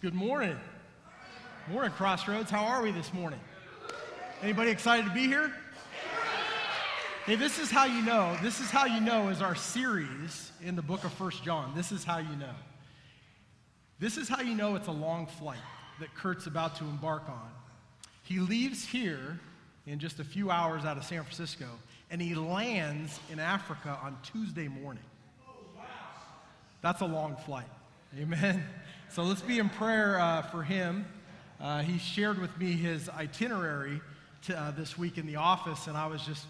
Good morning. Morning, Crossroads. How are we this morning? Anybody excited to be here? Hey, this is how you know. This is how you know is our series in the book of First John. This is how you know. This is how you know it's a long flight that Kurt's about to embark on. He leaves here in just a few hours out of San Francisco, and he lands in Africa on Tuesday morning. That's a long flight. Amen. So let's be in prayer uh, for him. Uh, he shared with me his itinerary to, uh, this week in the office, and I was just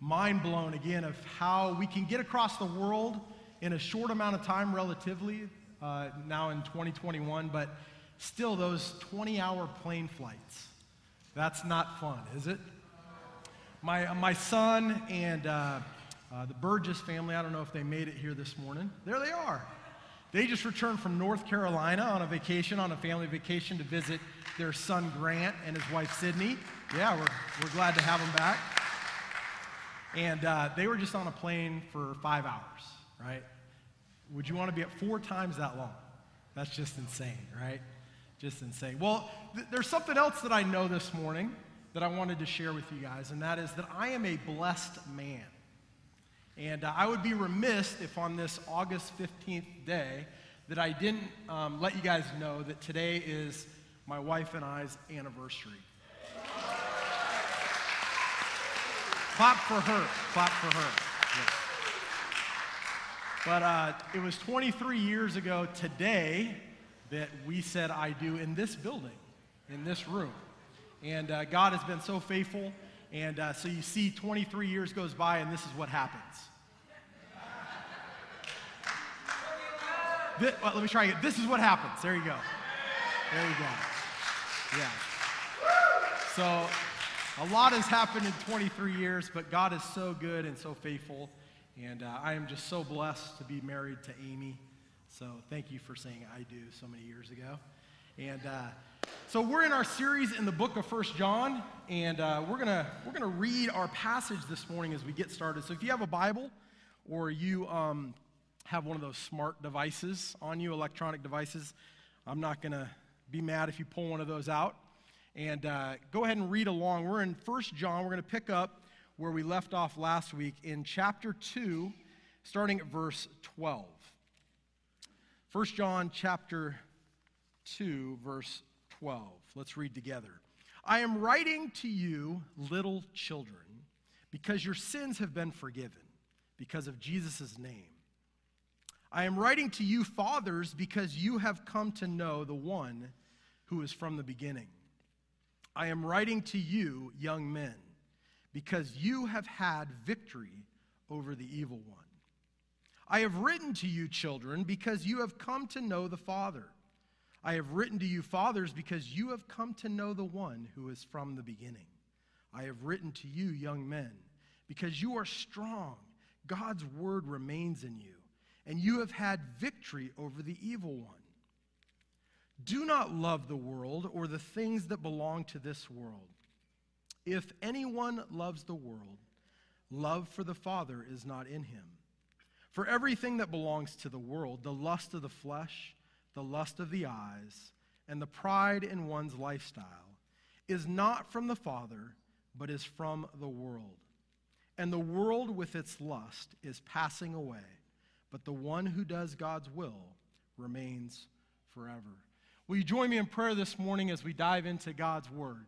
mind blown again of how we can get across the world in a short amount of time, relatively, uh, now in 2021, but still those 20 hour plane flights. That's not fun, is it? My, my son and uh, uh, the Burgess family, I don't know if they made it here this morning. There they are. They just returned from North Carolina on a vacation, on a family vacation to visit their son Grant and his wife Sydney. Yeah, we're, we're glad to have them back. And uh, they were just on a plane for five hours, right? Would you want to be at four times that long? That's just insane, right? Just insane. Well, th- there's something else that I know this morning that I wanted to share with you guys, and that is that I am a blessed man. And uh, I would be remiss if on this August 15th day that I didn't um, let you guys know that today is my wife and I's anniversary. Clap for her. Clap for her. But uh, it was 23 years ago today that we said I do in this building, in this room. And uh, God has been so faithful. And uh, so you see, 23 years goes by, and this is what happens. This, well, let me try again. This is what happens. There you go. There you go. Yeah. So a lot has happened in 23 years, but God is so good and so faithful. And uh, I am just so blessed to be married to Amy. So thank you for saying I do so many years ago. And uh, so we're in our series in the book of First John, and uh, we're gonna we're gonna read our passage this morning as we get started. So if you have a Bible, or you um, have one of those smart devices on you, electronic devices, I'm not gonna be mad if you pull one of those out. And uh, go ahead and read along. We're in First John. We're gonna pick up where we left off last week in chapter two, starting at verse 12. 1 John chapter 2, verse 12. Let's read together. I am writing to you, little children, because your sins have been forgiven, because of Jesus' name. I am writing to you, fathers, because you have come to know the one who is from the beginning. I am writing to you, young men, because you have had victory over the evil one. I have written to you, children, because you have come to know the Father. I have written to you, fathers, because you have come to know the one who is from the beginning. I have written to you, young men, because you are strong. God's word remains in you, and you have had victory over the evil one. Do not love the world or the things that belong to this world. If anyone loves the world, love for the Father is not in him. For everything that belongs to the world, the lust of the flesh, the lust of the eyes, and the pride in one's lifestyle, is not from the Father, but is from the world. And the world with its lust is passing away, but the one who does God's will remains forever. Will you join me in prayer this morning as we dive into God's Word?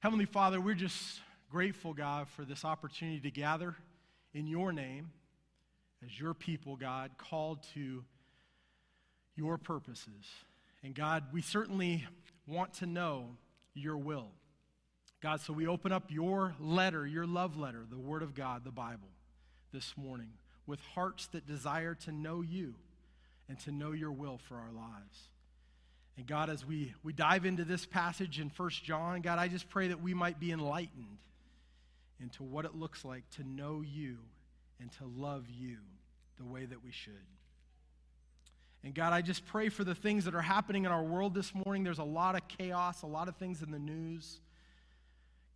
Heavenly Father, we're just grateful, God, for this opportunity to gather in your name as your people, God, called to your purposes. And God, we certainly want to know your will. God, so we open up your letter, your love letter, the Word of God, the Bible, this morning, with hearts that desire to know you and to know your will for our lives. And God, as we, we dive into this passage in 1 John, God, I just pray that we might be enlightened into what it looks like to know you and to love you the way that we should. And God, I just pray for the things that are happening in our world this morning. There's a lot of chaos, a lot of things in the news.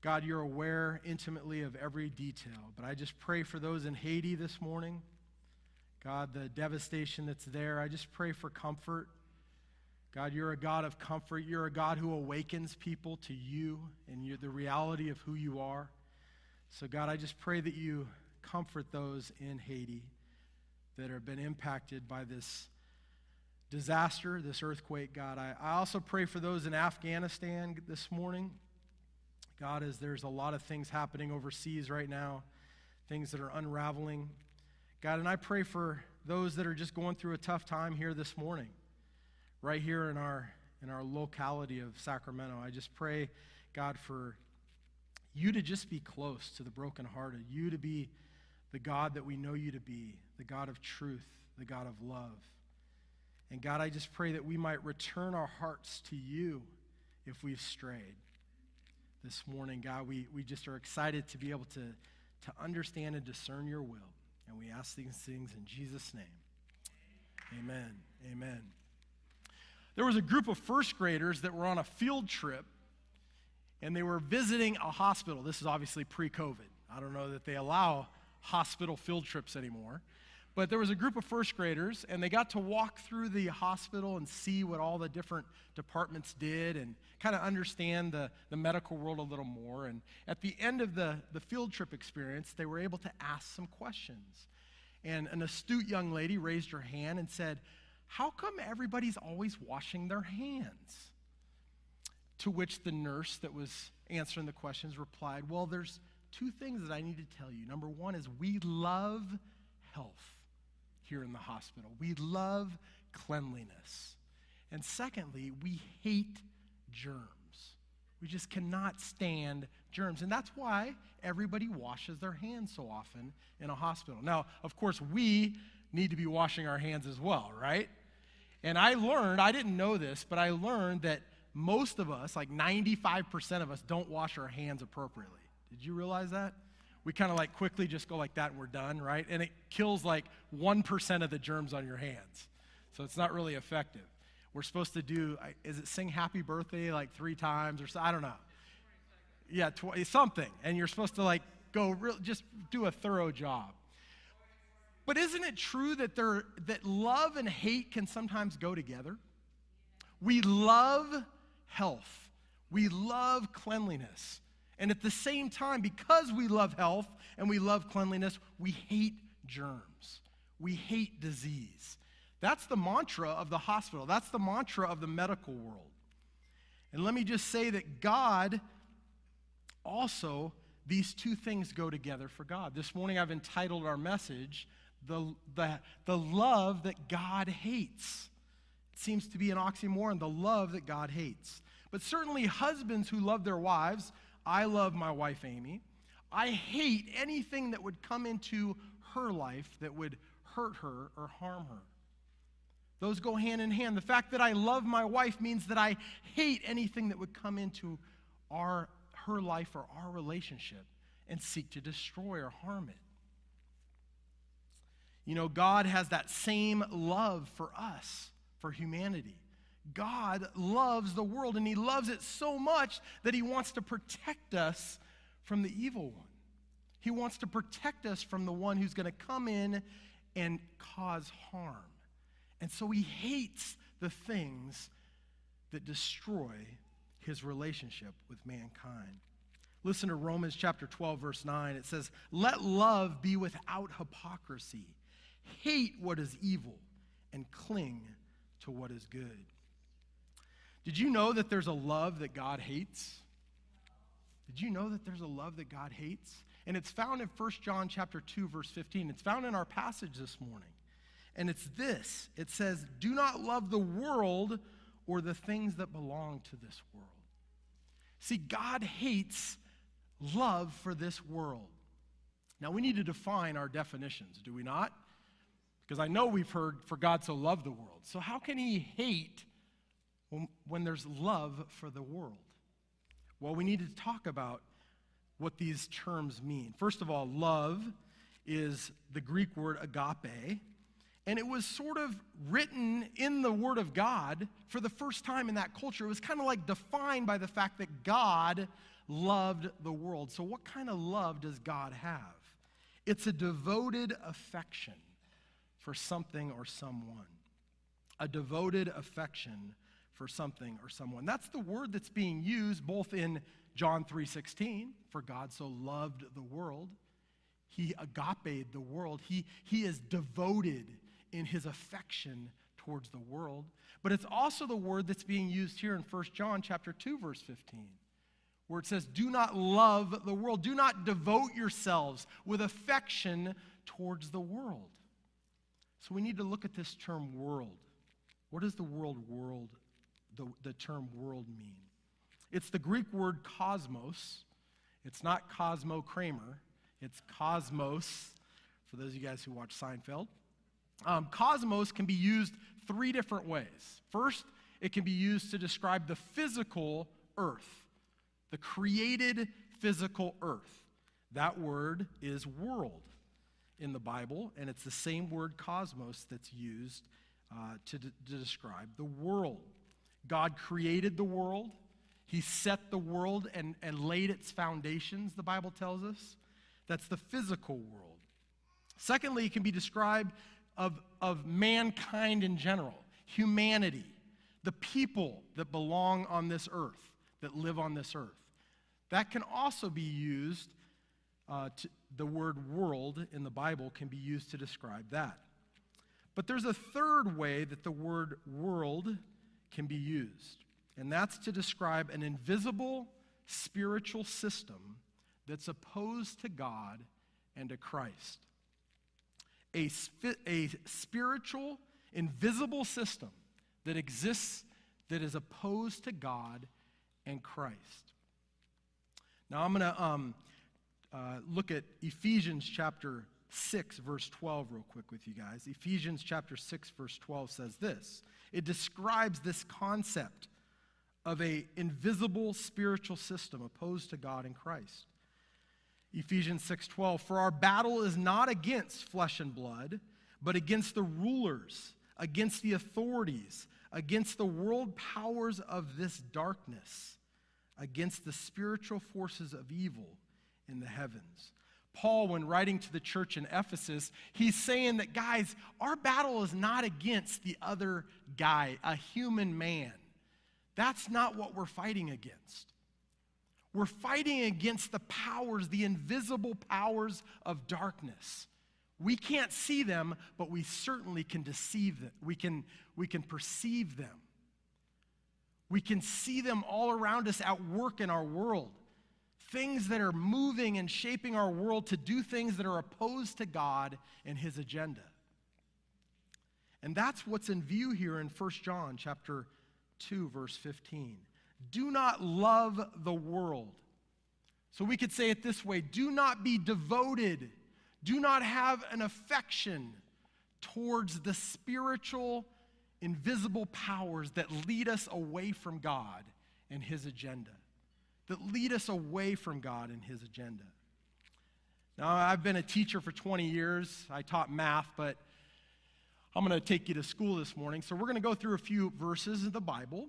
God, you're aware intimately of every detail. But I just pray for those in Haiti this morning. God, the devastation that's there, I just pray for comfort. God, you're a God of comfort. You're a God who awakens people to you and you're the reality of who you are. So, God, I just pray that you comfort those in Haiti that have been impacted by this disaster, this earthquake, God. I, I also pray for those in Afghanistan this morning. God, as there's a lot of things happening overseas right now, things that are unraveling. God, and I pray for those that are just going through a tough time here this morning, right here in our in our locality of Sacramento. I just pray, God, for you to just be close to the brokenhearted, you to be the God that we know you to be, the God of truth, the God of love. And God, I just pray that we might return our hearts to you if we've strayed. This morning, God, we, we just are excited to be able to, to understand and discern your will. And we ask these things in Jesus' name. Amen. Amen. There was a group of first graders that were on a field trip and they were visiting a hospital. This is obviously pre COVID. I don't know that they allow hospital field trips anymore. But there was a group of first graders, and they got to walk through the hospital and see what all the different departments did and kind of understand the, the medical world a little more. And at the end of the, the field trip experience, they were able to ask some questions. And an astute young lady raised her hand and said, How come everybody's always washing their hands? To which the nurse that was answering the questions replied, Well, there's two things that I need to tell you. Number one is we love here in the hospital. We love cleanliness. And secondly, we hate germs. We just cannot stand germs. And that's why everybody washes their hands so often in a hospital. Now, of course, we need to be washing our hands as well, right? And I learned, I didn't know this, but I learned that most of us, like 95% of us, don't wash our hands appropriately. Did you realize that? We kind of like quickly just go like that and we're done, right? And it kills like 1% of the germs on your hands. So it's not really effective. We're supposed to do, is it sing happy birthday like three times or so? I don't know. Yeah, tw- something. And you're supposed to like go real, just do a thorough job. But isn't it true that, there, that love and hate can sometimes go together? We love health, we love cleanliness. And at the same time, because we love health and we love cleanliness, we hate germs. We hate disease. That's the mantra of the hospital. That's the mantra of the medical world. And let me just say that God also, these two things go together for God. This morning I've entitled our message, The, the, the Love That God Hates. It seems to be an oxymoron, the love that God hates. But certainly, husbands who love their wives I love my wife, Amy. I hate anything that would come into her life that would hurt her or harm her. Those go hand in hand. The fact that I love my wife means that I hate anything that would come into our, her life or our relationship and seek to destroy or harm it. You know, God has that same love for us, for humanity. God loves the world, and He loves it so much that He wants to protect us from the evil one. He wants to protect us from the one who's going to come in and cause harm. And so He hates the things that destroy His relationship with mankind. Listen to Romans chapter 12, verse 9. It says, Let love be without hypocrisy. Hate what is evil and cling to what is good. Did you know that there's a love that God hates? Did you know that there's a love that God hates? And it's found in 1 John chapter 2 verse 15. It's found in our passage this morning. And it's this. It says, "Do not love the world or the things that belong to this world." See, God hates love for this world. Now we need to define our definitions, do we not? Because I know we've heard for God so loved the world. So how can he hate when, there's love for the world? Well, we need to talk about what these terms mean. First of all, love is the Greek word agape, and it was sort of written in the Word of God for the first time in that culture. It was kind of like defined by the fact that God loved the world. So, what kind of love does God have? It's a devoted affection for something or someone, a devoted affection for something or someone. That's the word that's being used both in John 3:16, for God so loved the world. He agape the world. He, he is devoted in his affection towards the world. But it's also the word that's being used here in 1 John chapter 2 verse 15 where it says do not love the world do not devote yourselves with affection towards the world. So we need to look at this term world. What does the world world the, the term world mean? It's the Greek word cosmos. It's not Cosmo Kramer. It's cosmos, for those of you guys who watch Seinfeld. Um, cosmos can be used three different ways. First, it can be used to describe the physical earth, the created physical earth. That word is world in the Bible, and it's the same word cosmos that's used uh, to, d- to describe the world. God created the world, He set the world and, and laid its foundations, the Bible tells us. That's the physical world. Secondly, it can be described of, of mankind in general, humanity, the people that belong on this earth, that live on this earth. That can also be used, uh, to, the word world in the Bible can be used to describe that. But there's a third way that the word world can be used, and that's to describe an invisible spiritual system that's opposed to God and to Christ. A, a spiritual, invisible system that exists that is opposed to God and Christ. Now, I'm going to um, uh, look at Ephesians chapter 6, verse 12, real quick with you guys. Ephesians chapter 6, verse 12 says this it describes this concept of a invisible spiritual system opposed to God and Christ. Ephesians 6:12 For our battle is not against flesh and blood, but against the rulers, against the authorities, against the world powers of this darkness, against the spiritual forces of evil in the heavens. Paul, when writing to the church in Ephesus, he's saying that, guys, our battle is not against the other guy, a human man. That's not what we're fighting against. We're fighting against the powers, the invisible powers of darkness. We can't see them, but we certainly can deceive them. We can, we can perceive them. We can see them all around us at work in our world. Things that are moving and shaping our world to do things that are opposed to God and his agenda. And that's what's in view here in 1 John chapter 2 verse 15 do not love the world. So we could say it this way do not be devoted, do not have an affection towards the spiritual, invisible powers that lead us away from God and His agenda, that lead us away from God and His agenda. Now, I've been a teacher for 20 years. I taught math, but I'm going to take you to school this morning. So, we're going to go through a few verses of the Bible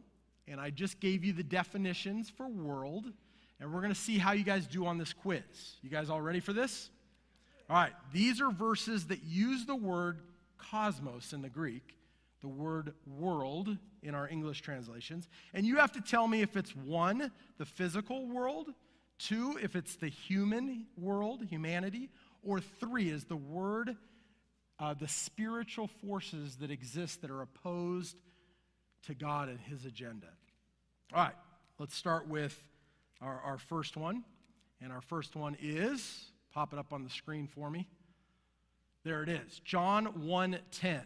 and I just gave you the definitions for world, and we're going to see how you guys do on this quiz. You guys all ready for this? All right, these are verses that use the word cosmos in the Greek, the word world in our English translations, and you have to tell me if it's one, the physical world, two, if it's the human world, humanity, or three, is the word, uh, the spiritual forces that exist that are opposed to God and His agenda. All right, let's start with our, our first one. And our first one is, pop it up on the screen for me. There it is. John 1:10.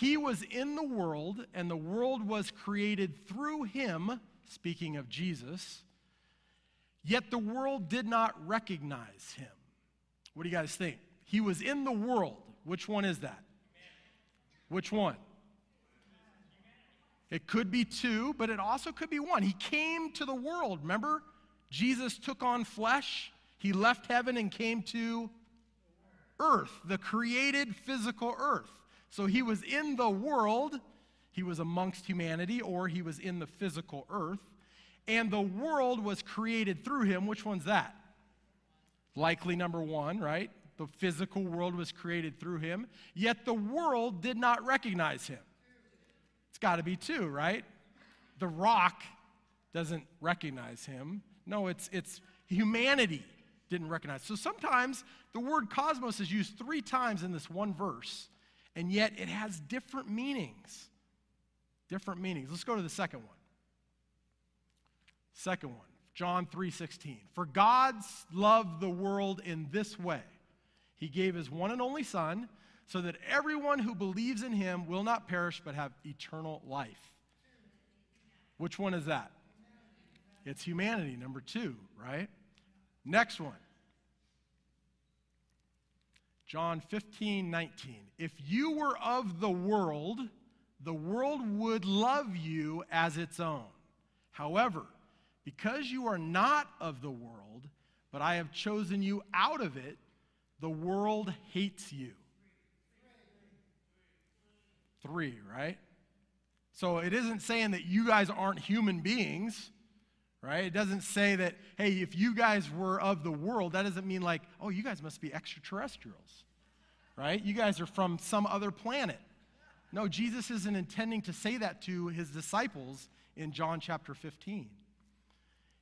He was in the world and the world was created through him, speaking of Jesus. Yet the world did not recognize him. What do you guys think? He was in the world. Which one is that? Which one? It could be two, but it also could be one. He came to the world. Remember? Jesus took on flesh. He left heaven and came to earth, the created physical earth. So he was in the world, he was amongst humanity, or he was in the physical earth. And the world was created through him. Which one's that? Likely number one, right? The physical world was created through him. Yet the world did not recognize him It's got to be two, right? The rock doesn't recognize him. No, it's, it's humanity didn't recognize. So sometimes the word cosmos is used three times in this one verse, and yet it has different meanings. Different meanings. Let's go to the second one. Second one, John 3:16. For God's loved the world in this way. He gave his one and only son so that everyone who believes in him will not perish but have eternal life. Which one is that? It's humanity, number two, right? Next one. John 15, 19. If you were of the world, the world would love you as its own. However, because you are not of the world, but I have chosen you out of it, the world hates you. Three, right? So it isn't saying that you guys aren't human beings, right? It doesn't say that, hey, if you guys were of the world, that doesn't mean like, oh, you guys must be extraterrestrials, right? You guys are from some other planet. No, Jesus isn't intending to say that to his disciples in John chapter 15.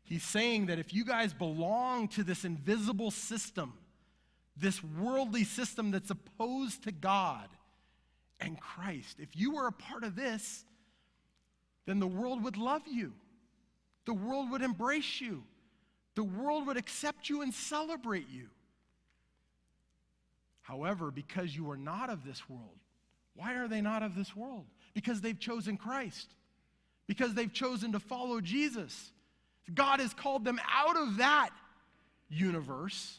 He's saying that if you guys belong to this invisible system, this worldly system that's opposed to God and Christ, if you were a part of this, then the world would love you. The world would embrace you. The world would accept you and celebrate you. However, because you are not of this world, why are they not of this world? Because they've chosen Christ, because they've chosen to follow Jesus. God has called them out of that universe,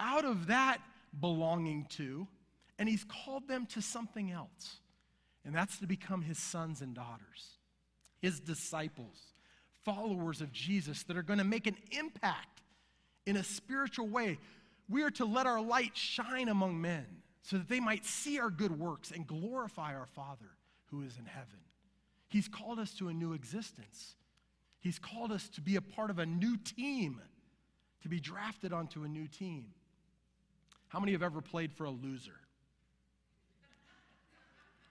out of that belonging to, and He's called them to something else. And that's to become His sons and daughters, His disciples, followers of Jesus that are going to make an impact in a spiritual way. We are to let our light shine among men so that they might see our good works and glorify our Father who is in heaven. He's called us to a new existence. He's called us to be a part of a new team, to be drafted onto a new team. How many have ever played for a loser?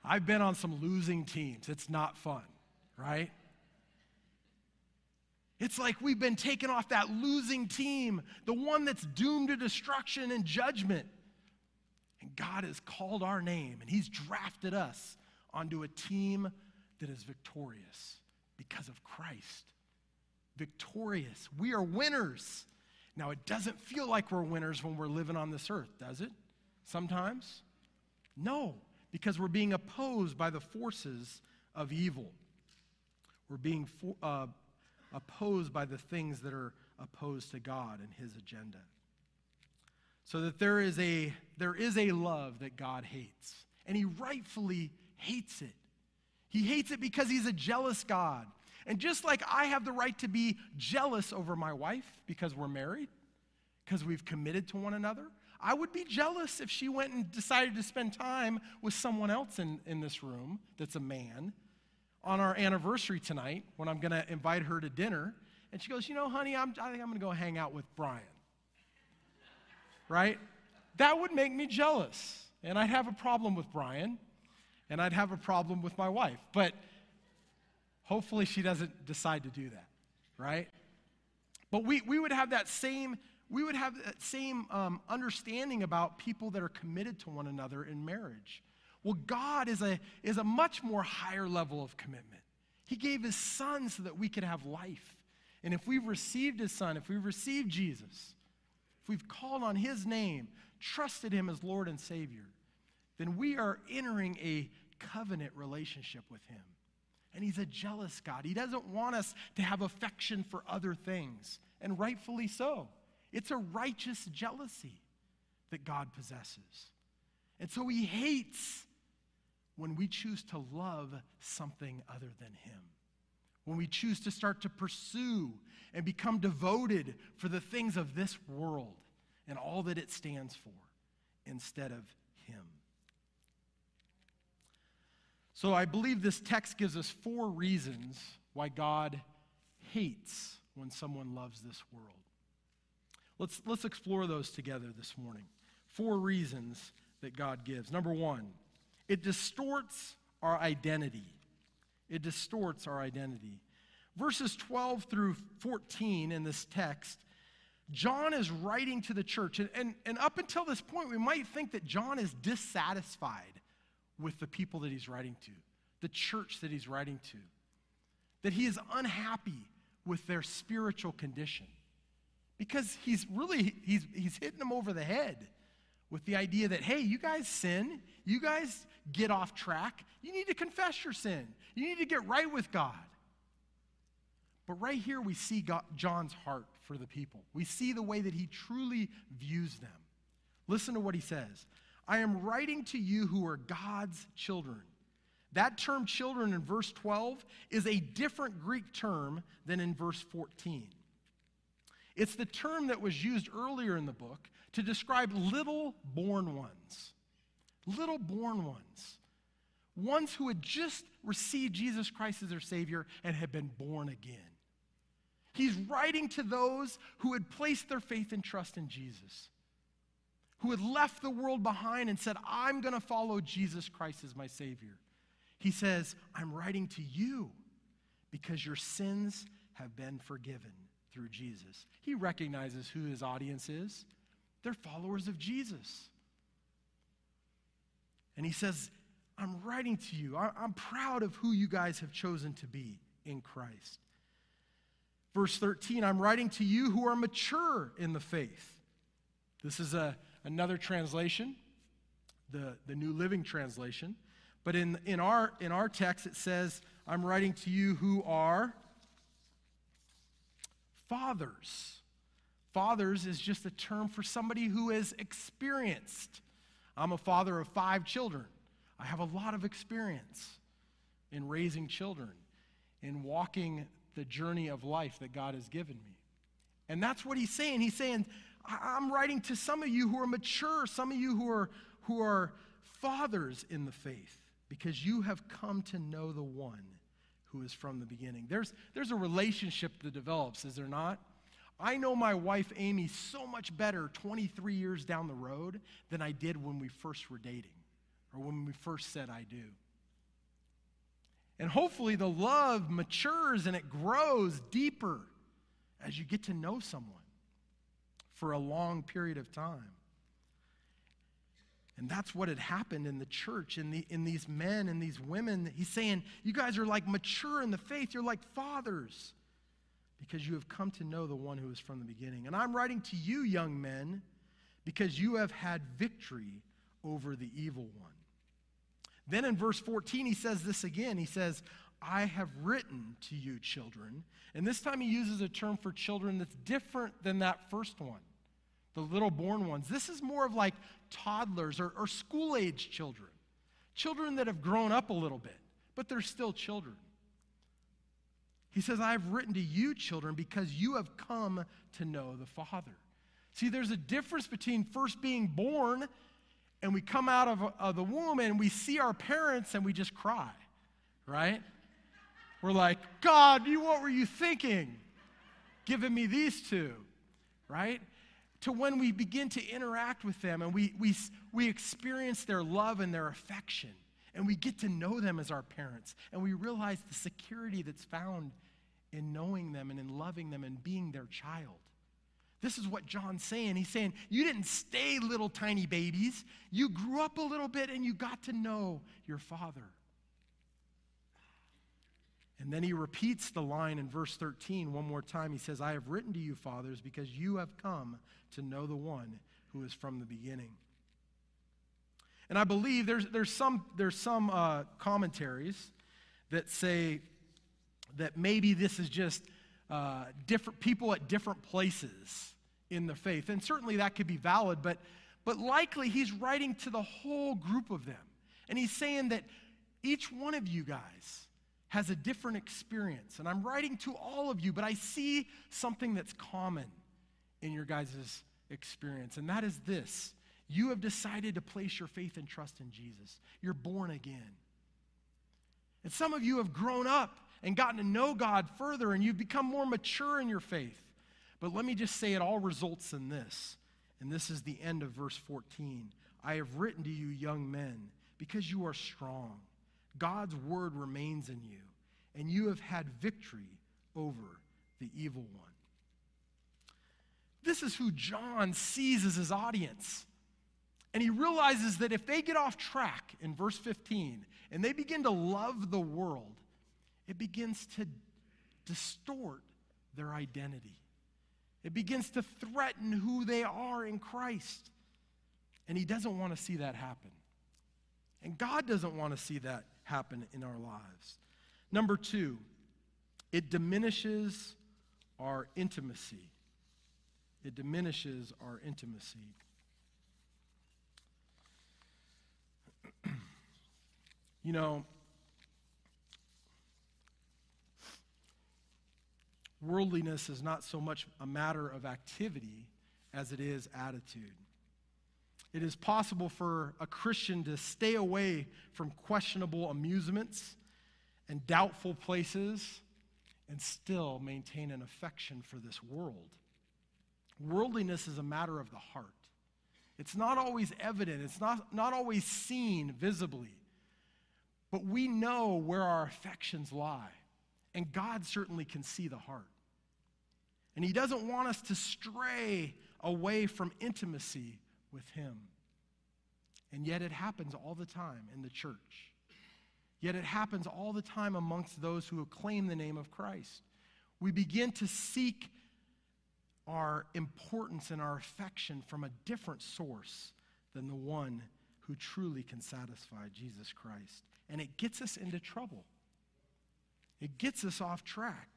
I've been on some losing teams. It's not fun, right? It's like we've been taken off that losing team, the one that's doomed to destruction and judgment. And God has called our name and He's drafted us onto a team that is victorious because of Christ victorious. We are winners. Now, it doesn't feel like we're winners when we're living on this earth, does it? Sometimes? No, because we're being opposed by the forces of evil. We're being for, uh, opposed by the things that are opposed to God and His agenda. So that there is a, there is a love that God hates, and He rightfully hates it. He hates it because He's a jealous God. And just like I have the right to be jealous over my wife because we're married, because we've committed to one another, I would be jealous if she went and decided to spend time with someone else in, in this room that's a man on our anniversary tonight when I'm going to invite her to dinner. And she goes, You know, honey, I'm, I think I'm going to go hang out with Brian. Right? That would make me jealous. And I'd have a problem with Brian, and I'd have a problem with my wife. But Hopefully, she doesn't decide to do that, right? But we, we would have that same we would have that same um, understanding about people that are committed to one another in marriage. Well, God is a, is a much more higher level of commitment. He gave his son so that we could have life. And if we've received his son, if we've received Jesus, if we've called on his name, trusted him as Lord and Savior, then we are entering a covenant relationship with him. And he's a jealous God. He doesn't want us to have affection for other things, and rightfully so. It's a righteous jealousy that God possesses. And so he hates when we choose to love something other than him. When we choose to start to pursue and become devoted for the things of this world and all that it stands for instead of him. So I believe this text gives us four reasons why God hates when someone loves this world. Let's, let's explore those together this morning. Four reasons that God gives. Number one, it distorts our identity. It distorts our identity. verses 12 through 14 in this text, John is writing to the church. And, and, and up until this point, we might think that John is dissatisfied with the people that he's writing to, the church that he's writing to, that he is unhappy with their spiritual condition. Because he's really, he's, he's hitting them over the head with the idea that, hey, you guys sin, you guys get off track, you need to confess your sin, you need to get right with God. But right here, we see God, John's heart for the people. We see the way that he truly views them. Listen to what he says I am writing to you who are God's children. That term children in verse 12 is a different Greek term than in verse 14. It's the term that was used earlier in the book to describe little born ones. Little born ones. Ones who had just received Jesus Christ as their Savior and had been born again. He's writing to those who had placed their faith and trust in Jesus, who had left the world behind and said, I'm going to follow Jesus Christ as my Savior. He says, I'm writing to you because your sins have been forgiven through Jesus. He recognizes who his audience is. They're followers of Jesus. And he says, I'm writing to you. I'm proud of who you guys have chosen to be in Christ. Verse 13, I'm writing to you who are mature in the faith. This is a, another translation, the, the New Living Translation. But in, in, our, in our text, it says, I'm writing to you who are fathers. Fathers is just a term for somebody who is experienced. I'm a father of five children. I have a lot of experience in raising children, in walking the journey of life that God has given me. And that's what he's saying. He's saying, I'm writing to some of you who are mature, some of you who are, who are fathers in the faith, because you have come to know the one who is from the beginning. There's, there's a relationship that develops, is there not? I know my wife Amy so much better 23 years down the road than I did when we first were dating or when we first said I do. And hopefully the love matures and it grows deeper as you get to know someone for a long period of time. And that's what had happened in the church, in, the, in these men and these women. He's saying, You guys are like mature in the faith. You're like fathers because you have come to know the one who is from the beginning. And I'm writing to you, young men, because you have had victory over the evil one. Then in verse 14, he says this again. He says, I have written to you, children. And this time he uses a term for children that's different than that first one, the little born ones. This is more of like toddlers or, or school age children, children that have grown up a little bit, but they're still children. He says, I have written to you, children, because you have come to know the Father. See, there's a difference between first being born and we come out of, of the womb and we see our parents and we just cry, right? We're like, God, you, what were you thinking? Giving me these two, right? To when we begin to interact with them and we, we, we experience their love and their affection and we get to know them as our parents and we realize the security that's found in knowing them and in loving them and being their child. This is what John's saying. He's saying, You didn't stay little tiny babies. You grew up a little bit and you got to know your father. And then he repeats the line in verse 13 one more time. He says, I have written to you, fathers, because you have come to know the one who is from the beginning. And I believe there's, there's some, there's some uh, commentaries that say that maybe this is just uh, different people at different places in the faith. And certainly that could be valid, but, but likely he's writing to the whole group of them. And he's saying that each one of you guys has a different experience. And I'm writing to all of you, but I see something that's common in your guys' experience, and that is this. You have decided to place your faith and trust in Jesus. You're born again. And some of you have grown up and gotten to know God further and you've become more mature in your faith. But let me just say it all results in this. And this is the end of verse 14. I have written to you, young men, because you are strong. God's word remains in you, and you have had victory over the evil one. This is who John sees as his audience. And he realizes that if they get off track in verse 15 and they begin to love the world, it begins to distort their identity. It begins to threaten who they are in Christ. And he doesn't want to see that happen. And God doesn't want to see that happen in our lives. Number two, it diminishes our intimacy. It diminishes our intimacy. you know, worldliness is not so much a matter of activity as it is attitude. It is possible for a Christian to stay away from questionable amusements and doubtful places and still maintain an affection for this world. Worldliness is a matter of the heart. It's not always evident, it's not, not always seen visibly, but we know where our affections lie. And God certainly can see the heart. And He doesn't want us to stray away from intimacy with Him. And yet it happens all the time in the church. Yet it happens all the time amongst those who claim the name of Christ. We begin to seek our importance and our affection from a different source than the one who truly can satisfy Jesus Christ. And it gets us into trouble. It gets us off track.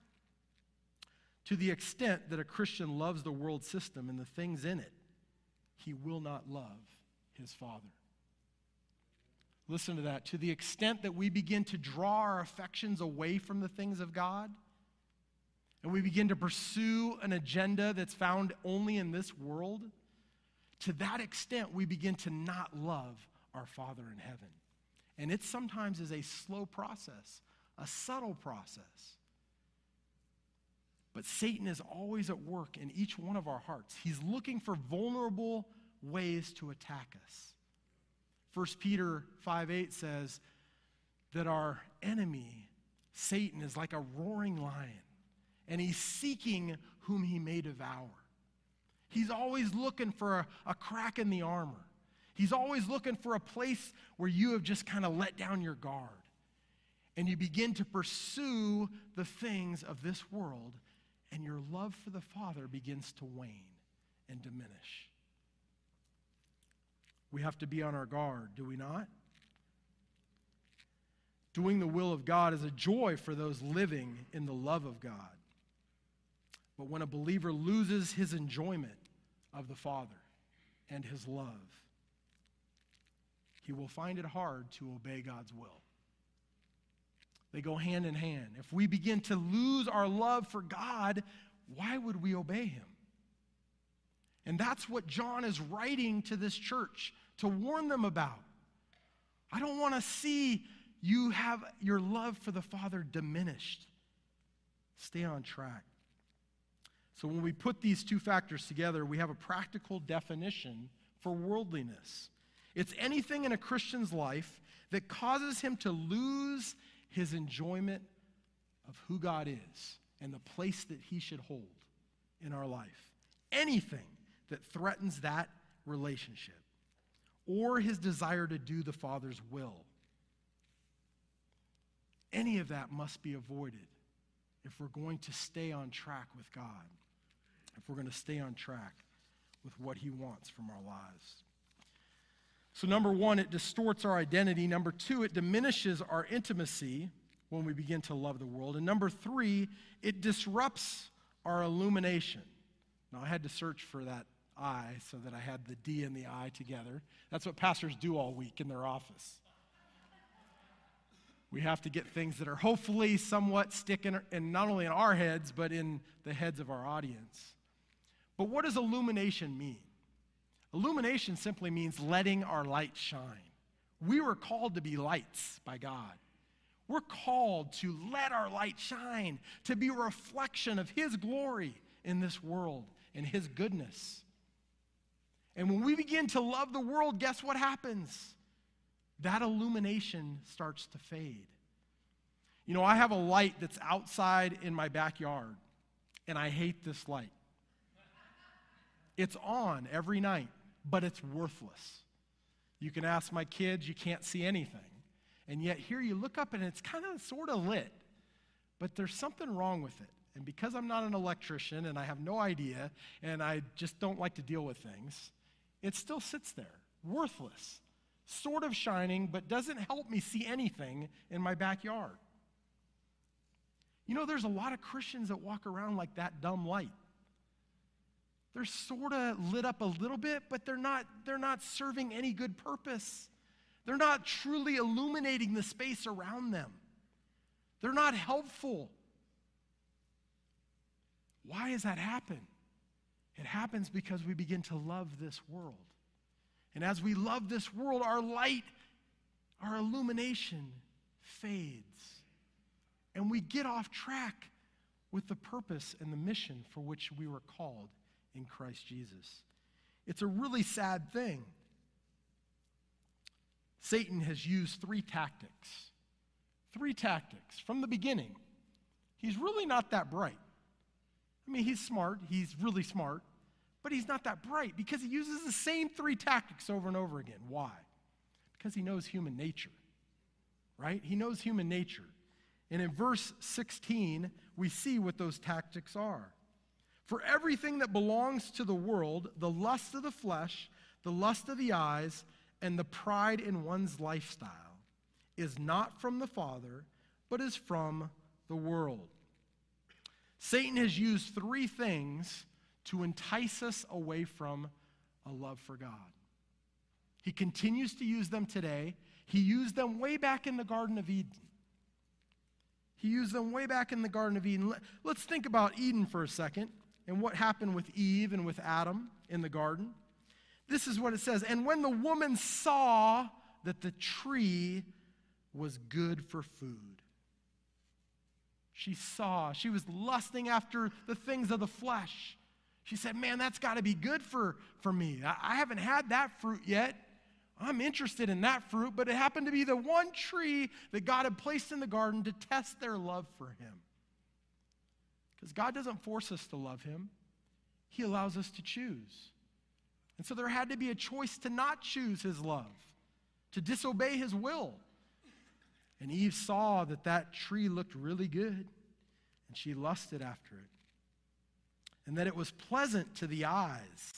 To the extent that a Christian loves the world system and the things in it, he will not love his Father. Listen to that. To the extent that we begin to draw our affections away from the things of God, and we begin to pursue an agenda that's found only in this world, to that extent, we begin to not love our Father in heaven. And it sometimes is a slow process, a subtle process. But Satan is always at work in each one of our hearts. He's looking for vulnerable ways to attack us. 1 Peter 5 8 says that our enemy, Satan, is like a roaring lion, and he's seeking whom he may devour. He's always looking for a, a crack in the armor. He's always looking for a place where you have just kind of let down your guard. And you begin to pursue the things of this world, and your love for the Father begins to wane and diminish. We have to be on our guard, do we not? Doing the will of God is a joy for those living in the love of God. But when a believer loses his enjoyment of the Father and his love, he will find it hard to obey God's will. They go hand in hand. If we begin to lose our love for God, why would we obey him? And that's what John is writing to this church to warn them about. I don't want to see you have your love for the Father diminished. Stay on track. So, when we put these two factors together, we have a practical definition for worldliness. It's anything in a Christian's life that causes him to lose his enjoyment of who God is and the place that he should hold in our life. Anything that threatens that relationship or his desire to do the Father's will. Any of that must be avoided if we're going to stay on track with God, if we're going to stay on track with what he wants from our lives. So, number one, it distorts our identity. Number two, it diminishes our intimacy when we begin to love the world. And number three, it disrupts our illumination. Now, I had to search for that I so that I had the D and the I together. That's what pastors do all week in their office. We have to get things that are hopefully somewhat sticking in not only in our heads, but in the heads of our audience. But what does illumination mean? Illumination simply means letting our light shine. We were called to be lights by God. We're called to let our light shine, to be a reflection of His glory in this world and His goodness. And when we begin to love the world, guess what happens? That illumination starts to fade. You know, I have a light that's outside in my backyard, and I hate this light. It's on every night, but it's worthless. You can ask my kids, you can't see anything. And yet, here you look up and it's kind of sort of lit, but there's something wrong with it. And because I'm not an electrician and I have no idea and I just don't like to deal with things, it still sits there, worthless, sort of shining, but doesn't help me see anything in my backyard. You know, there's a lot of Christians that walk around like that dumb light. They're sort of lit up a little bit, but they're not, they're not serving any good purpose. They're not truly illuminating the space around them. They're not helpful. Why does that happen? It happens because we begin to love this world. And as we love this world, our light, our illumination fades. And we get off track with the purpose and the mission for which we were called in Christ Jesus. It's a really sad thing. Satan has used three tactics. Three tactics from the beginning. He's really not that bright. I mean, he's smart, he's really smart, but he's not that bright because he uses the same three tactics over and over again. Why? Because he knows human nature, right? He knows human nature. And in verse 16, we see what those tactics are. For everything that belongs to the world, the lust of the flesh, the lust of the eyes, and the pride in one's lifestyle, is not from the Father, but is from the world. Satan has used three things to entice us away from a love for God. He continues to use them today. He used them way back in the Garden of Eden. He used them way back in the Garden of Eden. Let's think about Eden for a second and what happened with Eve and with Adam in the garden. This is what it says And when the woman saw that the tree was good for food, she saw, she was lusting after the things of the flesh. She said, Man, that's got to be good for, for me. I, I haven't had that fruit yet. I'm interested in that fruit, but it happened to be the one tree that God had placed in the garden to test their love for Him. Because God doesn't force us to love Him, He allows us to choose. And so there had to be a choice to not choose His love, to disobey His will. And Eve saw that that tree looked really good, and she lusted after it. And that it was pleasant to the eyes.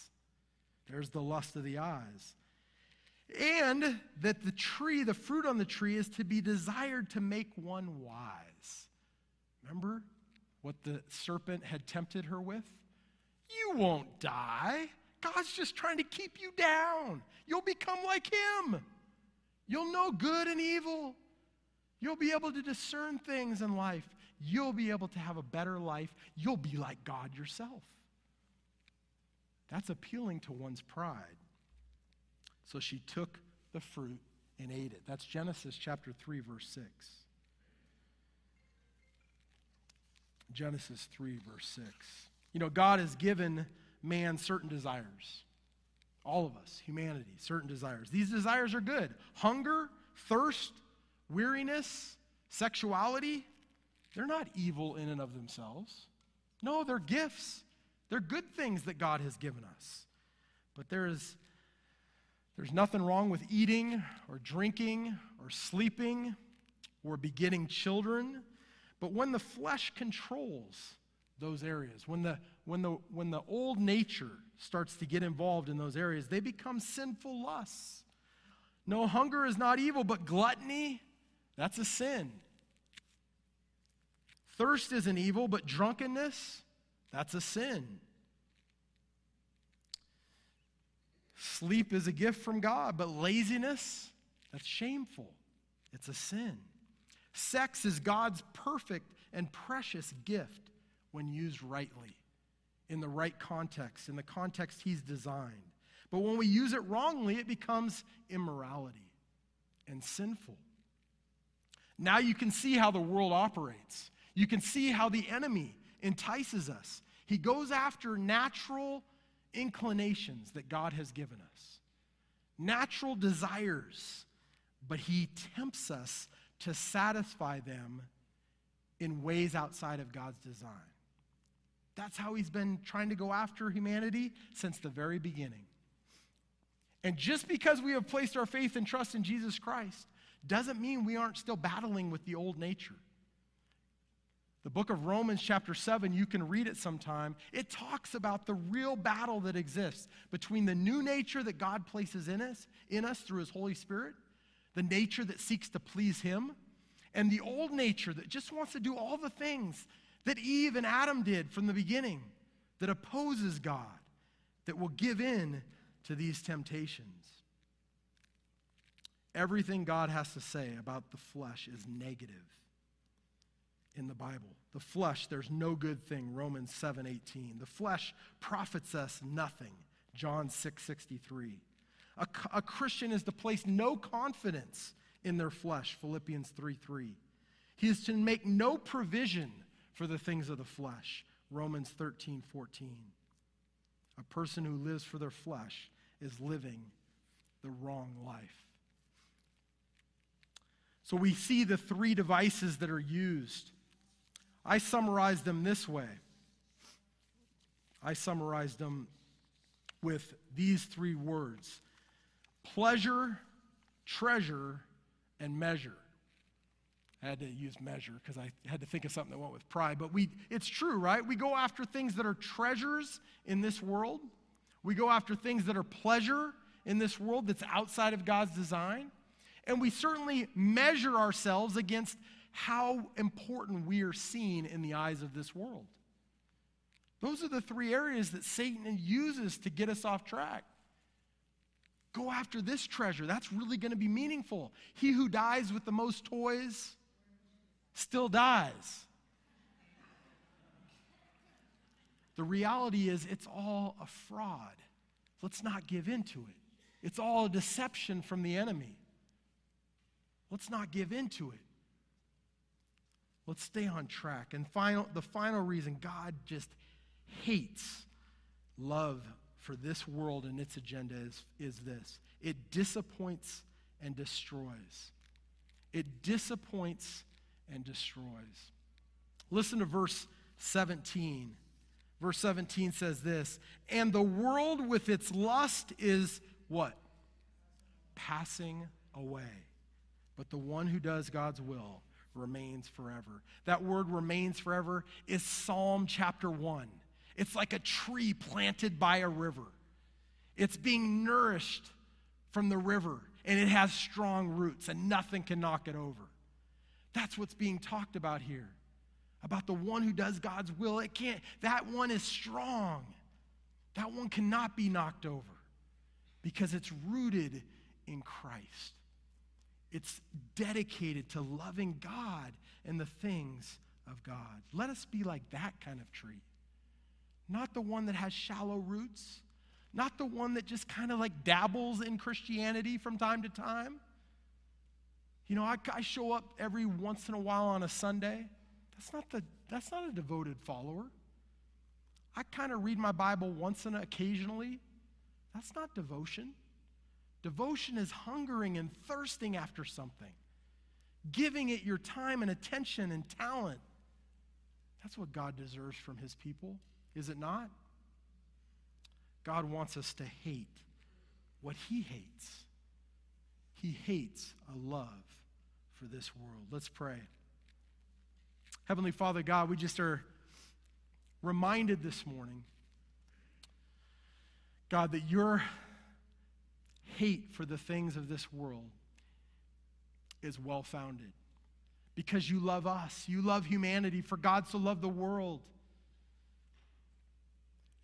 There's the lust of the eyes. And that the tree, the fruit on the tree, is to be desired to make one wise. Remember? What the serpent had tempted her with? You won't die. God's just trying to keep you down. You'll become like Him. You'll know good and evil. You'll be able to discern things in life. You'll be able to have a better life. You'll be like God yourself. That's appealing to one's pride. So she took the fruit and ate it. That's Genesis chapter 3, verse 6. Genesis 3, verse 6. You know, God has given man certain desires. All of us, humanity, certain desires. These desires are good hunger, thirst, weariness, sexuality. They're not evil in and of themselves. No, they're gifts. They're good things that God has given us. But there is there's nothing wrong with eating or drinking or sleeping or begetting children but when the flesh controls those areas, when the, when, the, when the old nature starts to get involved in those areas, they become sinful lusts. No, hunger is not evil, but gluttony, that's a sin. Thirst isn't evil, but drunkenness, that's a sin. Sleep is a gift from God, but laziness, that's shameful. It's a sin. Sex is God's perfect and precious gift when used rightly, in the right context, in the context He's designed. But when we use it wrongly, it becomes immorality and sinful. Now you can see how the world operates. You can see how the enemy entices us. He goes after natural inclinations that God has given us, natural desires, but he tempts us to satisfy them in ways outside of God's design. That's how he's been trying to go after humanity since the very beginning. And just because we have placed our faith and trust in Jesus Christ doesn't mean we aren't still battling with the old nature. The book of Romans, chapter 7, you can read it sometime. It talks about the real battle that exists between the new nature that God places in us, in us through his Holy Spirit, the nature that seeks to please him, and the old nature that just wants to do all the things that Eve and Adam did from the beginning, that opposes God, that will give in to these temptations. Everything God has to say about the flesh is negative in the Bible. The flesh, there's no good thing, Romans 7 18. The flesh profits us nothing, John 6 63. A, a Christian is to place no confidence in their flesh, Philippians 3 3. He is to make no provision for the things of the flesh, Romans 13 14. A person who lives for their flesh is living the wrong life. So we see the three devices that are used I summarized them this way. I summarized them with these three words pleasure, treasure, and measure. I had to use measure because I had to think of something that went with pride. But we, it's true, right? We go after things that are treasures in this world. We go after things that are pleasure in this world that's outside of God's design. And we certainly measure ourselves against how important we are seen in the eyes of this world. Those are the three areas that Satan uses to get us off track. Go after this treasure. That's really going to be meaningful. He who dies with the most toys still dies. The reality is, it's all a fraud. Let's not give in to it. It's all a deception from the enemy. Let's not give in to it. Let's stay on track. And final, the final reason God just hates love for this world and its agenda is, is this it disappoints and destroys. It disappoints and destroys. Listen to verse 17. Verse 17 says this And the world with its lust is what? Passing away. But the one who does God's will remains forever. That word remains forever is Psalm chapter 1. It's like a tree planted by a river. It's being nourished from the river, and it has strong roots, and nothing can knock it over. That's what's being talked about here. About the one who does God's will. It can't, that one is strong. That one cannot be knocked over because it's rooted in Christ. It's dedicated to loving God and the things of God. Let us be like that kind of tree. Not the one that has shallow roots, not the one that just kind of like dabbles in Christianity from time to time. You know, I, I, show up every once in a while on a Sunday. That's not, the, that's not a devoted follower. I kind of read my Bible once and occasionally. That's not devotion. Devotion is hungering and thirsting after something, giving it your time and attention and talent. That's what God deserves from his people, is it not? God wants us to hate what he hates. He hates a love for this world. Let's pray. Heavenly Father, God, we just are reminded this morning, God, that your hate for the things of this world is well founded. Because you love us, you love humanity, for God so loved the world.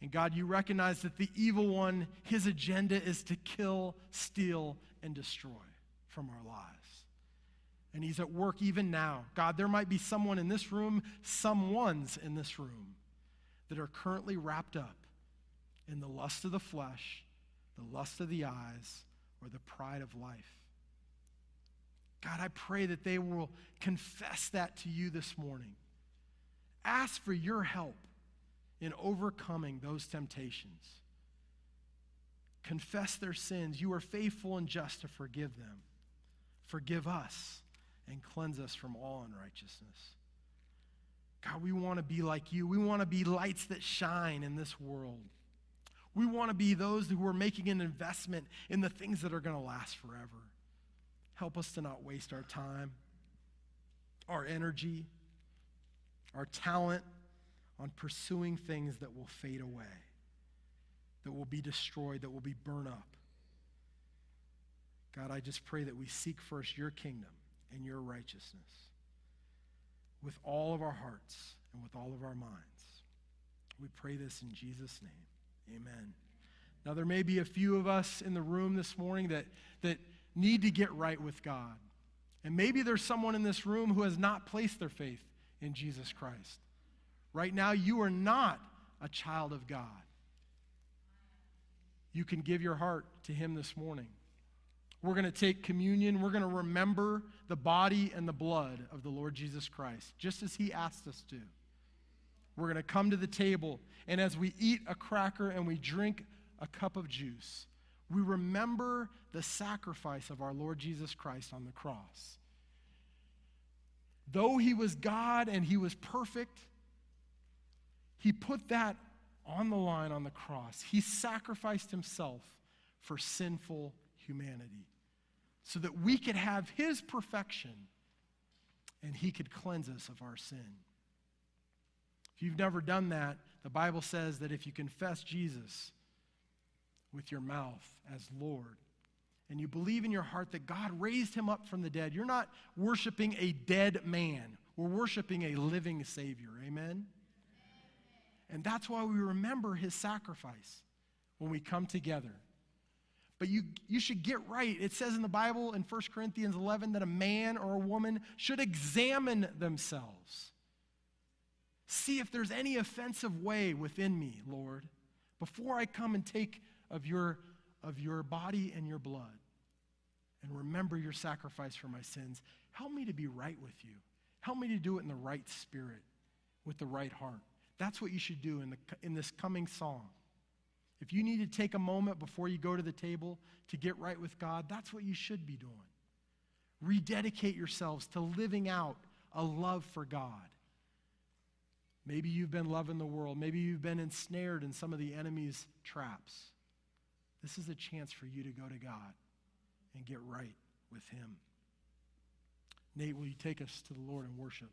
And God, you recognize that the evil one, his agenda is to kill, steal, and destroy from our lives. And he's at work even now. God, there might be someone in this room, some ones in this room, that are currently wrapped up in the lust of the flesh the lust of the eyes, or the pride of life. God, I pray that they will confess that to you this morning. Ask for your help in overcoming those temptations. Confess their sins. You are faithful and just to forgive them. Forgive us and cleanse us from all unrighteousness. God, we want to be like you. We want to be lights that shine in this world. We want to be those who are making an investment in the things that are going to last forever. Help us to not waste our time, our energy, our talent on pursuing things that will fade away, that will be destroyed, that will be burned up. God, I just pray that we seek first your kingdom and your righteousness with all of our hearts and with all of our minds. We pray this in Jesus' name. Amen. Now, there may be a few of us in the room this morning that, that need to get right with God. And maybe there's someone in this room who has not placed their faith in Jesus Christ. Right now, you are not a child of God. You can give your heart to Him this morning. We're going to take communion. We're going to remember the body and the blood of the Lord Jesus Christ, just as He asked us to. We're going to come to the table, and as we eat a cracker and we drink a cup of juice, we remember the sacrifice of our Lord Jesus Christ on the cross. Though He was God and He was perfect, He put that on the line on the cross. He sacrificed Himself for sinful humanity so that we could have his perfection and he could cleanse us of our sin. If you've never done that, the Bible says that if you confess Jesus with your mouth as Lord, and you believe in your heart that God raised him up from the dead, you're not worshiping a dead man. We're worshiping a living Savior. Amen? And that's why we remember his sacrifice when we come together. But you, you should get right. It says in the Bible in 1 Corinthians 11 that a man or a woman should examine themselves. See if there's any offensive way within me, Lord, before I come and take of your, of your body and your blood and remember your sacrifice for my sins. Help me to be right with you. Help me to do it in the right spirit, with the right heart. That's what you should do in, the, in this coming song. If you need to take a moment before you go to the table to get right with God, that's what you should be doing. Rededicate yourselves to living out a love for God. Maybe you've been loving the world. Maybe you've been ensnared in some of the enemy's traps. This is a chance for you to go to God and get right with Him. Nate, will you take us to the Lord and worship?